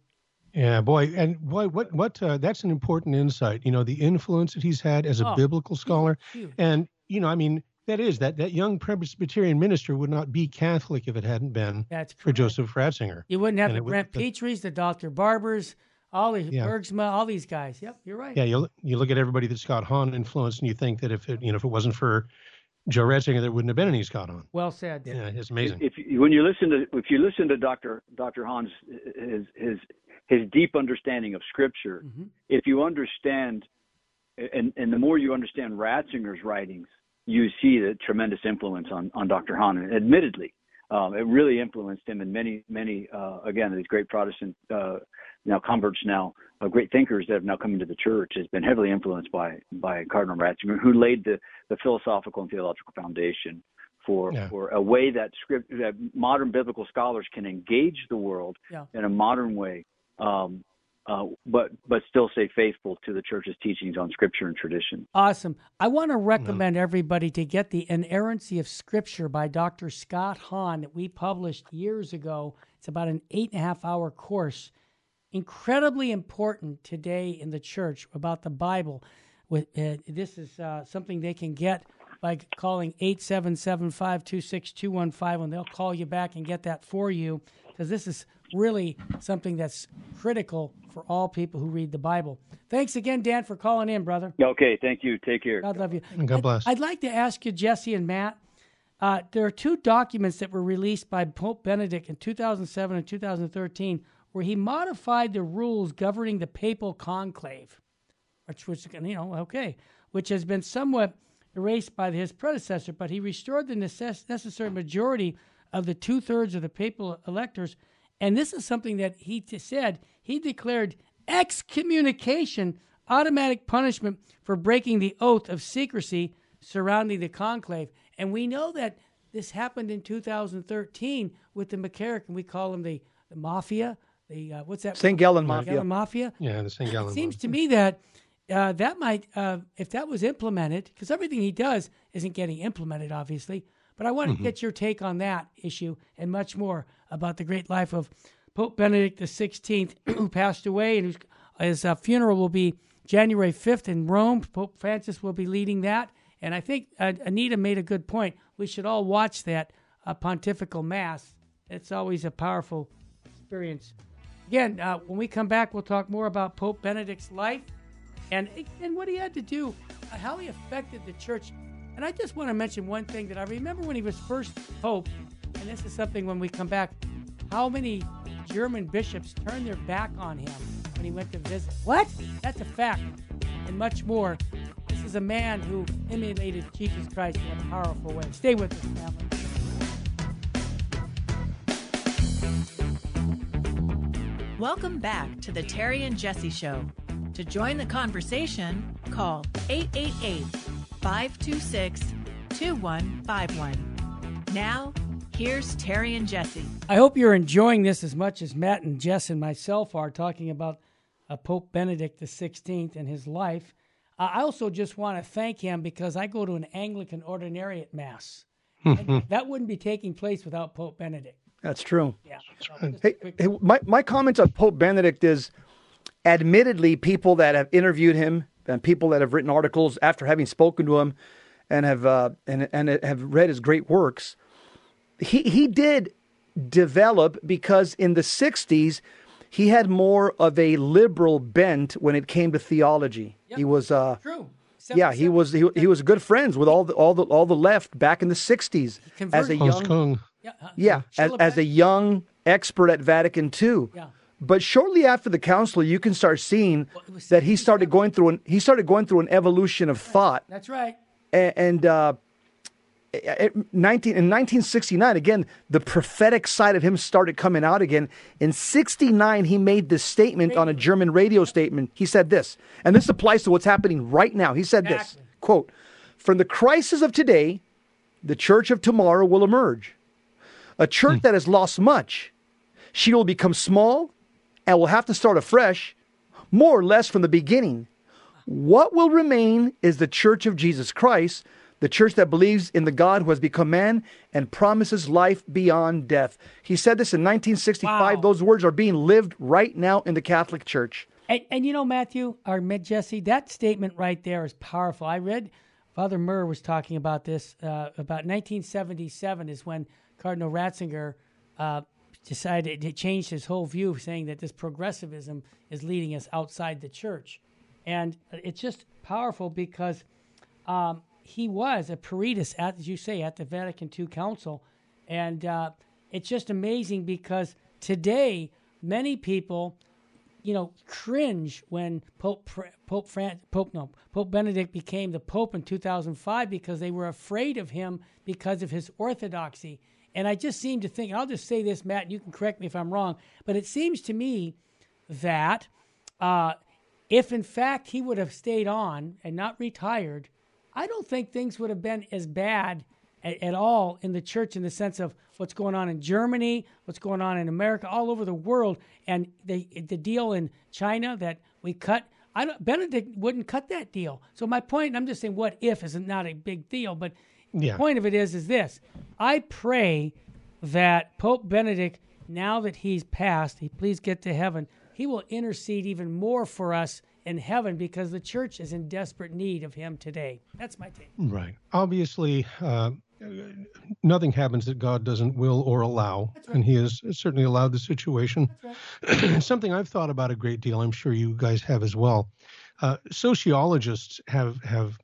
Yeah, boy, and boy, what what uh, that's an important insight. You know, the influence that he's had as a oh, biblical scholar, huge. and you know, I mean, that is that that young Presbyterian minister would not be Catholic if it hadn't been That's for Joseph Ratzinger. You wouldn't have and the Brant would, Pitres, the Dr. Barbers, all the yeah. Bergsma, all these guys. Yep, you're right. Yeah, you you look at everybody that Scott Hahn influenced, and you think that if it you know if it wasn't for Joe Ratzinger, there wouldn't have been any Scott Hahn. Well said. Yeah, it's amazing. If, if when you listen to if you listen to Dr. Dr. Hahn's his his his deep understanding of Scripture, mm-hmm. if you understand and and the more you understand Ratzinger's writings, you see the tremendous influence on on Dr. Hahn. And admittedly, um, it really influenced him and many many uh, again these great Protestant uh, now converts now uh, great thinkers that have now come into the church has been heavily influenced by by Cardinal Ratzinger, who laid the the philosophical and theological foundation for yeah. for a way that script that modern biblical scholars can engage the world yeah. in a modern way um, uh, but but still stay faithful to the church's teachings on scripture and tradition. Awesome. I want to recommend yeah. everybody to get the Inerrancy of Scripture by Dr. Scott Hahn that we published years ago. It's about an eight and a half hour course, incredibly important today in the church about the Bible. With uh, this is uh, something they can get by calling 877-526-215 and they'll call you back and get that for you because this is really something that's critical for all people who read the Bible. Thanks again, Dan, for calling in, brother. Okay, thank you. Take care. God love you. God bless. I'd, I'd like to ask you, Jesse and Matt. Uh, there are two documents that were released by Pope Benedict in 2007 and 2013 where he modified the rules governing the papal conclave, which was, you know, okay, which has been somewhat erased by his predecessor, but he restored the necess- necessary majority of the two thirds of the papal electors and this is something that he t- said. He declared excommunication, automatic punishment for breaking the oath of secrecy surrounding the conclave. And we know that this happened in 2013 with the McCarrick, and we call them the, the mafia. The uh, what's that? St. Gallen Mafia. Gallen Mafia. Yeah, the St. Gallen. It seems to me that uh, that might, uh, if that was implemented, because everything he does isn't getting implemented, obviously. But I want to mm-hmm. get your take on that issue and much more about the great life of Pope Benedict XVI, who passed away, and his uh, funeral will be January 5th in Rome. Pope Francis will be leading that. And I think uh, Anita made a good point. We should all watch that uh, pontifical mass. It's always a powerful experience. Again, uh, when we come back, we'll talk more about Pope Benedict's life and and what he had to do, uh, how he affected the church. And I just want to mention one thing that I remember when he was first pope, and this is something when we come back, how many German bishops turned their back on him when he went to visit. What? That's a fact. And much more. This is a man who emulated Jesus Christ in a powerful way. Stay with us, family. Welcome back to the Terry and Jesse Show. To join the conversation, call 888 526 2151. Now, here's Terry and Jesse. I hope you're enjoying this as much as Matt and Jess and myself are talking about uh, Pope Benedict XVI and his life. Uh, I also just want to thank him because I go to an Anglican ordinariate mass. that wouldn't be taking place without Pope Benedict. That's true. Yeah. hey, hey, my, my comments on Pope Benedict is admittedly, people that have interviewed him and people that have written articles after having spoken to him and have uh, and and have read his great works, he he did develop because in the '60s he had more of a liberal bent when it came to theology. Yep. He was uh, true. Yeah, he was he, he was good friends with all the all the all the left back in the '60s as a young yeah, uh, yeah as, as a young expert at Vatican II. Yeah. But shortly after the council, you can start seeing that he started going through an he started going through an evolution of thought. That's right. And, and uh, 19, in 1969, again, the prophetic side of him started coming out again. In 69, he made this statement on a German radio statement. He said this, and this applies to what's happening right now. He said this quote, From the crisis of today, the church of tomorrow will emerge. A church hmm. that has lost much. She will become small and will have to start afresh, more or less from the beginning. What will remain is the church of Jesus Christ, the church that believes in the God who has become man and promises life beyond death. He said this in 1965. Wow. Those words are being lived right now in the Catholic Church. And, and you know, Matthew, or Jesse, that statement right there is powerful. I read Father Murr was talking about this. Uh, about 1977 is when Cardinal Ratzinger uh, decided to change his whole view, saying that this progressivism is leading us outside the church. And it's just powerful because um, he was a peritus, as you say, at the Vatican II Council. And uh, it's just amazing because today, many people you know, cringe when Pope Pope Fran, Pope no Pope Benedict became the Pope in 2005 because they were afraid of him because of his orthodoxy. And I just seem to think, I'll just say this, Matt, and you can correct me if I'm wrong, but it seems to me that uh, if in fact he would have stayed on and not retired, I don't think things would have been as bad at, at, all in the church in the sense of what's going on in Germany, what's going on in America, all over the world, and the the deal in China that we cut. I don't, Benedict wouldn't cut that deal. So my point, I'm just saying, what if is not a big deal, but yeah. the point of it is, is this: I pray that Pope Benedict, now that he's passed, he please get to heaven. He will intercede even more for us in heaven because the church is in desperate need of him today. That's my take. Right. Obviously, uh, nothing happens that God doesn't will or allow, right. and He has certainly allowed the situation. Right. Something I've thought about a great deal. I'm sure you guys have as well. Uh, sociologists have have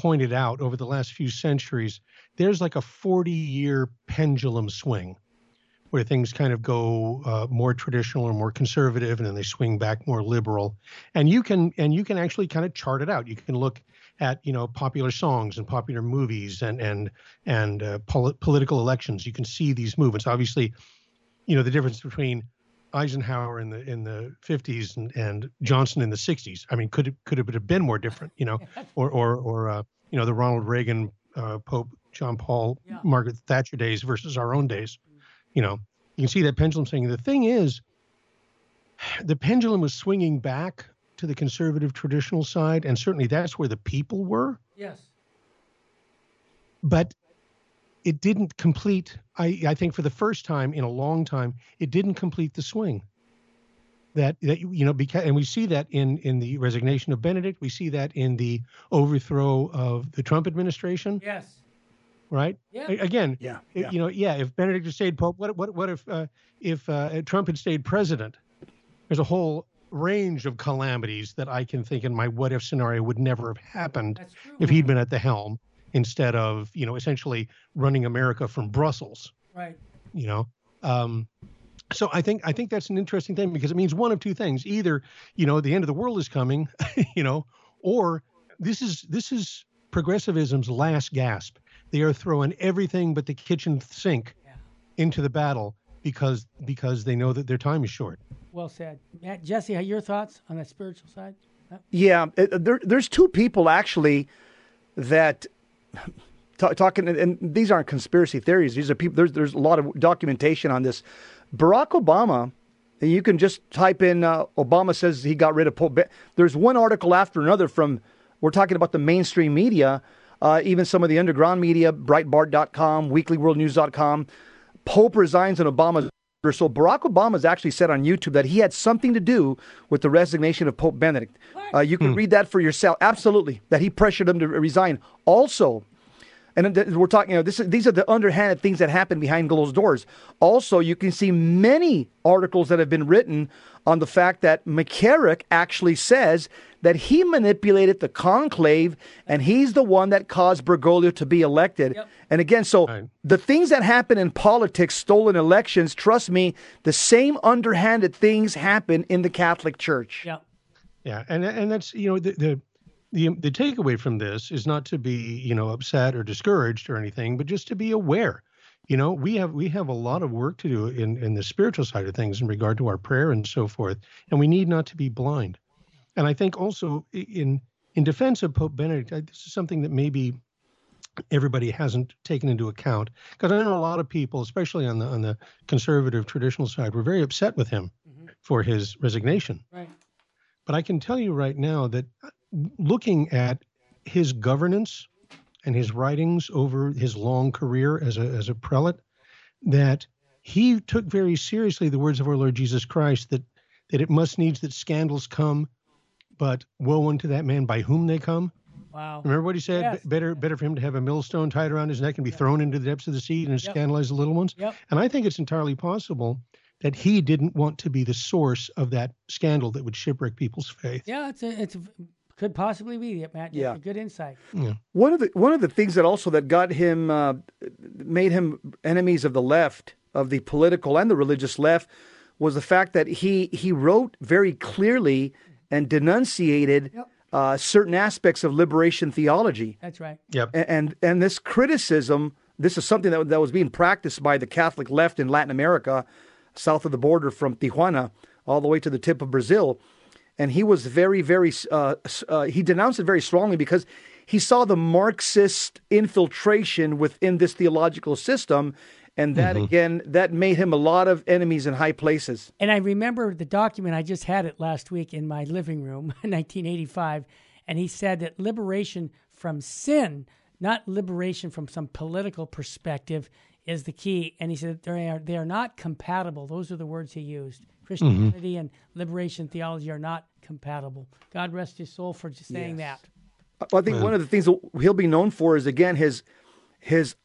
pointed out over the last few centuries, there's like a 40 year pendulum swing where things kind of go uh, more traditional or more conservative and then they swing back more liberal. And you can and you can actually kind of chart it out. You can look at you know popular songs and popular movies and and and uh, pol- political elections. You can see these movements. Obviously you know the difference between Eisenhower in the in the 50s and, and Johnson in the 60s. I mean, could it could it have been more different? You know, or or or uh, you know the Ronald Reagan, uh, Pope John Paul, yeah. Margaret Thatcher days versus our own days. You know, you can see that pendulum swinging. The thing is, the pendulum was swinging back to the conservative traditional side, and certainly that's where the people were. Yes. But it didn't complete. I, I think for the first time in a long time, it didn't complete the swing. That that you know because and we see that in in the resignation of Benedict, we see that in the overthrow of the Trump administration. Yes. Right. Yeah. Again. Yeah. Yeah. You know. Yeah. If Benedict had stayed pope, what what what if uh, if uh, Trump had stayed president? There's a whole range of calamities that I can think in my what if scenario would never have happened if he'd been at the helm instead of you know essentially running America from Brussels. Right. You know. Um, so I think I think that's an interesting thing because it means one of two things: either you know the end of the world is coming, you know, or this is this is progressivism's last gasp. They are throwing everything but the kitchen sink yeah. into the battle because because they know that their time is short. Well said, Matt. Jesse, your thoughts on the spiritual side? Yeah, there, there's two people actually that t- talking, and these aren't conspiracy theories. These are people. There's there's a lot of documentation on this. Barack Obama. You can just type in uh, Obama says he got rid of Pope. There's one article after another from. We're talking about the mainstream media, uh, even some of the underground media, Breitbart.com, WeeklyWorldNews.com. Pope resigns and Obama so Barack Obama has actually said on YouTube that he had something to do with the resignation of Pope Benedict. Uh, you can hmm. read that for yourself. Absolutely, that he pressured him to resign. Also, and we're talking, you know, this is, these are the underhanded things that happen behind closed doors. Also, you can see many articles that have been written on the fact that McCarrick actually says that he manipulated the conclave and he's the one that caused Bergoglio to be elected. Yep. And again, so right. the things that happen in politics, stolen elections, trust me, the same underhanded things happen in the Catholic Church. Yeah. Yeah, and and that's you know the, the the the takeaway from this is not to be you know upset or discouraged or anything, but just to be aware. You know, we have we have a lot of work to do in in the spiritual side of things in regard to our prayer and so forth, and we need not to be blind. And I think also in in defense of Pope Benedict, this is something that maybe everybody hasn't taken into account because I know a lot of people, especially on the on the conservative traditional side, were very upset with him mm-hmm. for his resignation. Right. But I can tell you right now that looking at his governance and his writings over his long career as a as a prelate, that he took very seriously the words of our Lord Jesus Christ that that it must needs that scandals come, but woe unto that man by whom they come. Wow. Remember what he said? Yes. better, better for him to have a millstone tied around his neck and be yep. thrown into the depths of the sea and yep. scandalize the little ones. Yep. And I think it's entirely possible that he didn't want to be the source of that scandal that would shipwreck people's faith. Yeah, it's a, it's a, could possibly be it, Matt. Yeah, good insight. Yeah. One of the one of the things that also that got him uh, made him enemies of the left, of the political and the religious left, was the fact that he he wrote very clearly and denunciated yep. uh, certain aspects of liberation theology. That's right. Yep. And, and and this criticism, this is something that that was being practiced by the Catholic left in Latin America, south of the border from Tijuana all the way to the tip of Brazil. And he was very, very, uh, uh, he denounced it very strongly because he saw the Marxist infiltration within this theological system and that mm-hmm. again that made him a lot of enemies in high places. And i remember the document i just had it last week in my living room 1985 and he said that liberation from sin not liberation from some political perspective is the key. And he said they are they are not compatible. Those are the words he used christianity mm-hmm. and liberation theology are not compatible god rest his soul for just saying yes. that well, i think one of the things he'll be known for is again his his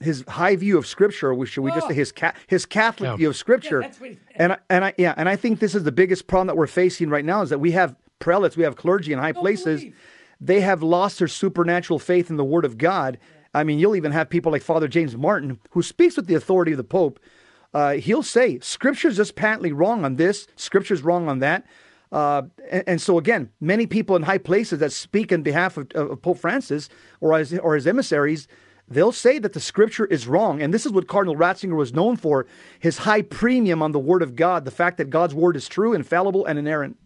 his high view of scripture, or should we just say oh. his ca- his Catholic yeah. view of scripture? Yeah, and and I yeah, and I think this is the biggest problem that we're facing right now is that we have prelates, we have clergy in high Don't places. Believe. They have lost their supernatural faith in the Word of God. I mean, you'll even have people like Father James Martin, who speaks with the authority of the Pope. Uh, he'll say Scripture's just patently wrong on this. Scripture's wrong on that. Uh, and, and, so again, many people in high places that speak in behalf of, of Pope Francis or his, or his emissaries, they'll say that the scripture is wrong. And this is what Cardinal Ratzinger was known for his high premium on the word of God, the fact that God's word is true, infallible, and inerrant.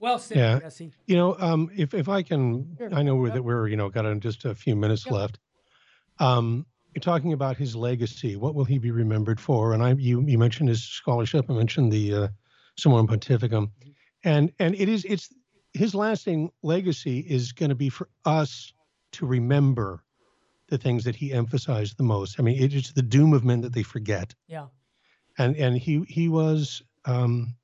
Well said, yeah. Jesse. You know, um, if if I can, sure. I know that we're you know got just a few minutes yeah. left. Um, you're talking about his legacy. What will he be remembered for? And I, you, you mentioned his scholarship. I mentioned the uh, Summorum Pontificum, and and it is it's his lasting legacy is going to be for us to remember the things that he emphasized the most. I mean, it is the doom of men that they forget. Yeah. And and he he was um,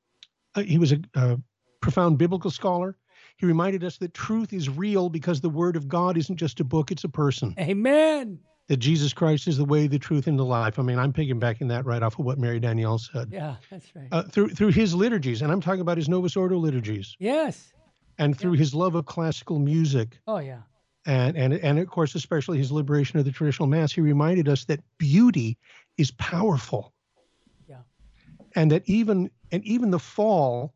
uh, he was a, a profound biblical scholar. He reminded us that truth is real because the Word of God isn't just a book; it's a person. Amen. That Jesus Christ is the way, the truth, and the life. I mean, I'm piggybacking that right off of what Mary Danielle said. Yeah, that's right. Uh, through through his liturgies, and I'm talking about his Novus Ordo liturgies. Yes. And through yeah. his love of classical music. Oh yeah and and and of course especially his liberation of the traditional mass he reminded us that beauty is powerful yeah and that even and even the fall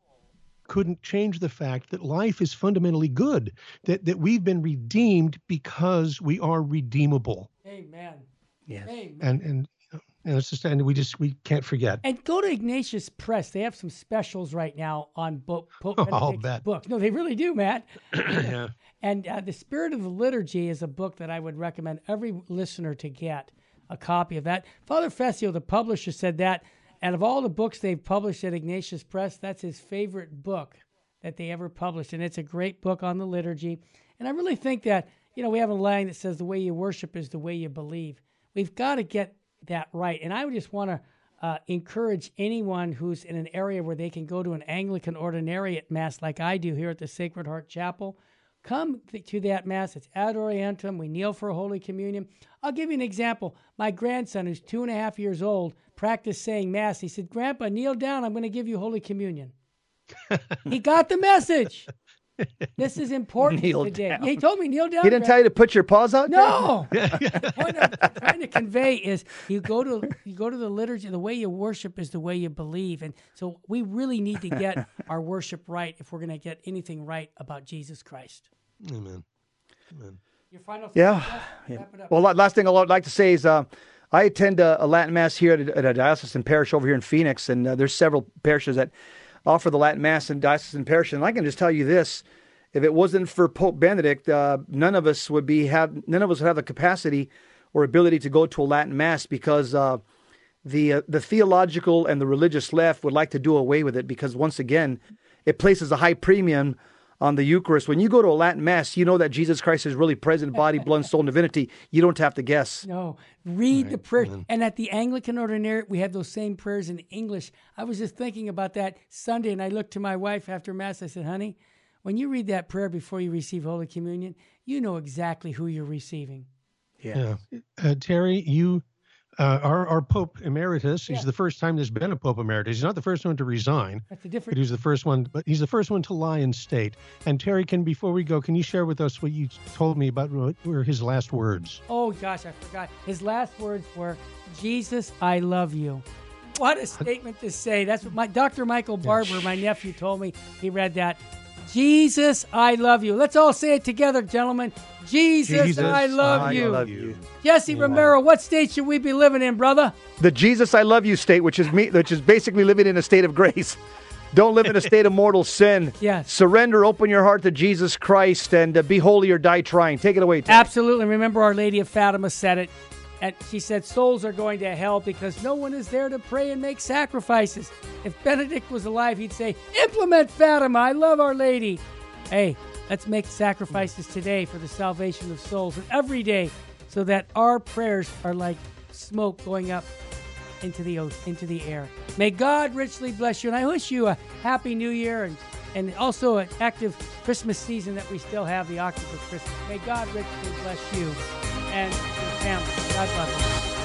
couldn't change the fact that life is fundamentally good that that we've been redeemed because we are redeemable amen yes amen. and and and it's just and we just we can't forget. And go to Ignatius Press. They have some specials right now on book Pope Benedict's book. No, they really do, Matt. yeah. And uh, The Spirit of the Liturgy is a book that I would recommend every listener to get a copy of that. Father Fessio, the publisher, said that, and of all the books they've published at Ignatius Press, that's his favorite book that they ever published. And it's a great book on the liturgy. And I really think that, you know, we have a line that says the way you worship is the way you believe. We've got to get that right. And I would just want to uh, encourage anyone who's in an area where they can go to an Anglican ordinariate mass like I do here at the Sacred Heart Chapel Come to that Mass. It's ad orientem. We kneel for Holy Communion. I'll give you an example. My grandson, who's two and a half years old, practiced saying Mass. He said, Grandpa, kneel down. I'm going to give you Holy Communion. he got the message. This is important kneel today. Down. He told me kneel down. He didn't tell you to put your paws out. No. what I'm trying to convey is you go to you go to the liturgy. The way you worship is the way you believe, and so we really need to get our worship right if we're going to get anything right about Jesus Christ. Amen. Amen. Your final yeah. yeah. Well, last thing I'd like to say is uh, I attend a, a, Latin Mass here at a, at a, diocesan parish over here in Phoenix, and uh, there's several parishes that offer the Latin Mass in diocesan parish. And I can just tell you this: if it wasn't for Pope Benedict, uh, none of us would be have none of us would have the capacity or ability to go to a Latin Mass because uh, the uh, the theological and the religious left would like to do away with it because once again, it places a high premium on the Eucharist. When you go to a Latin Mass, you know that Jesus Christ is really present, body, blood, soul, and divinity. You don't have to guess. No, read right. the prayer. And at the Anglican Ordinariate, we have those same prayers in English. I was just thinking about that Sunday, and I looked to my wife after Mass. I said, "Honey, when you read that prayer before you receive Holy Communion, you know exactly who you're receiving." Yeah, yeah. Uh, Terry, you uh, our, our Pope Emeritus. Yeah. He's the first time there's been a Pope Emeritus. He's not the first one to resign. That's a different. But he's the first one. But he's the first one to lie in state. And Terry, can before we go, can you share with us what you told me about what were his last words? Oh gosh, I forgot. His last words were, "Jesus, I love you." what a statement to say. That's what my Dr. Michael Barber, my nephew, told me. He read that. Jesus, I love you. Let's all say it together, gentlemen. Jesus, Jesus I, love, I you. love you. Jesse wow. Romero, what state should we be living in, brother? The Jesus I love you state, which is me, which is basically living in a state of grace. Don't live in a state of mortal sin. Yes. Surrender, open your heart to Jesus Christ, and uh, be holy or die trying. Take it away. Absolutely. Remember, Our Lady of Fatima said it. And she said, Souls are going to hell because no one is there to pray and make sacrifices. If Benedict was alive, he'd say, Implement Fatima. I love Our Lady. Hey, let's make sacrifices today for the salvation of souls and every day so that our prayers are like smoke going up into the into the air. May God richly bless you, and I wish you a happy New Year and and also an active Christmas season that we still have the octave of Christmas. May God richly bless you and your family. God bless you.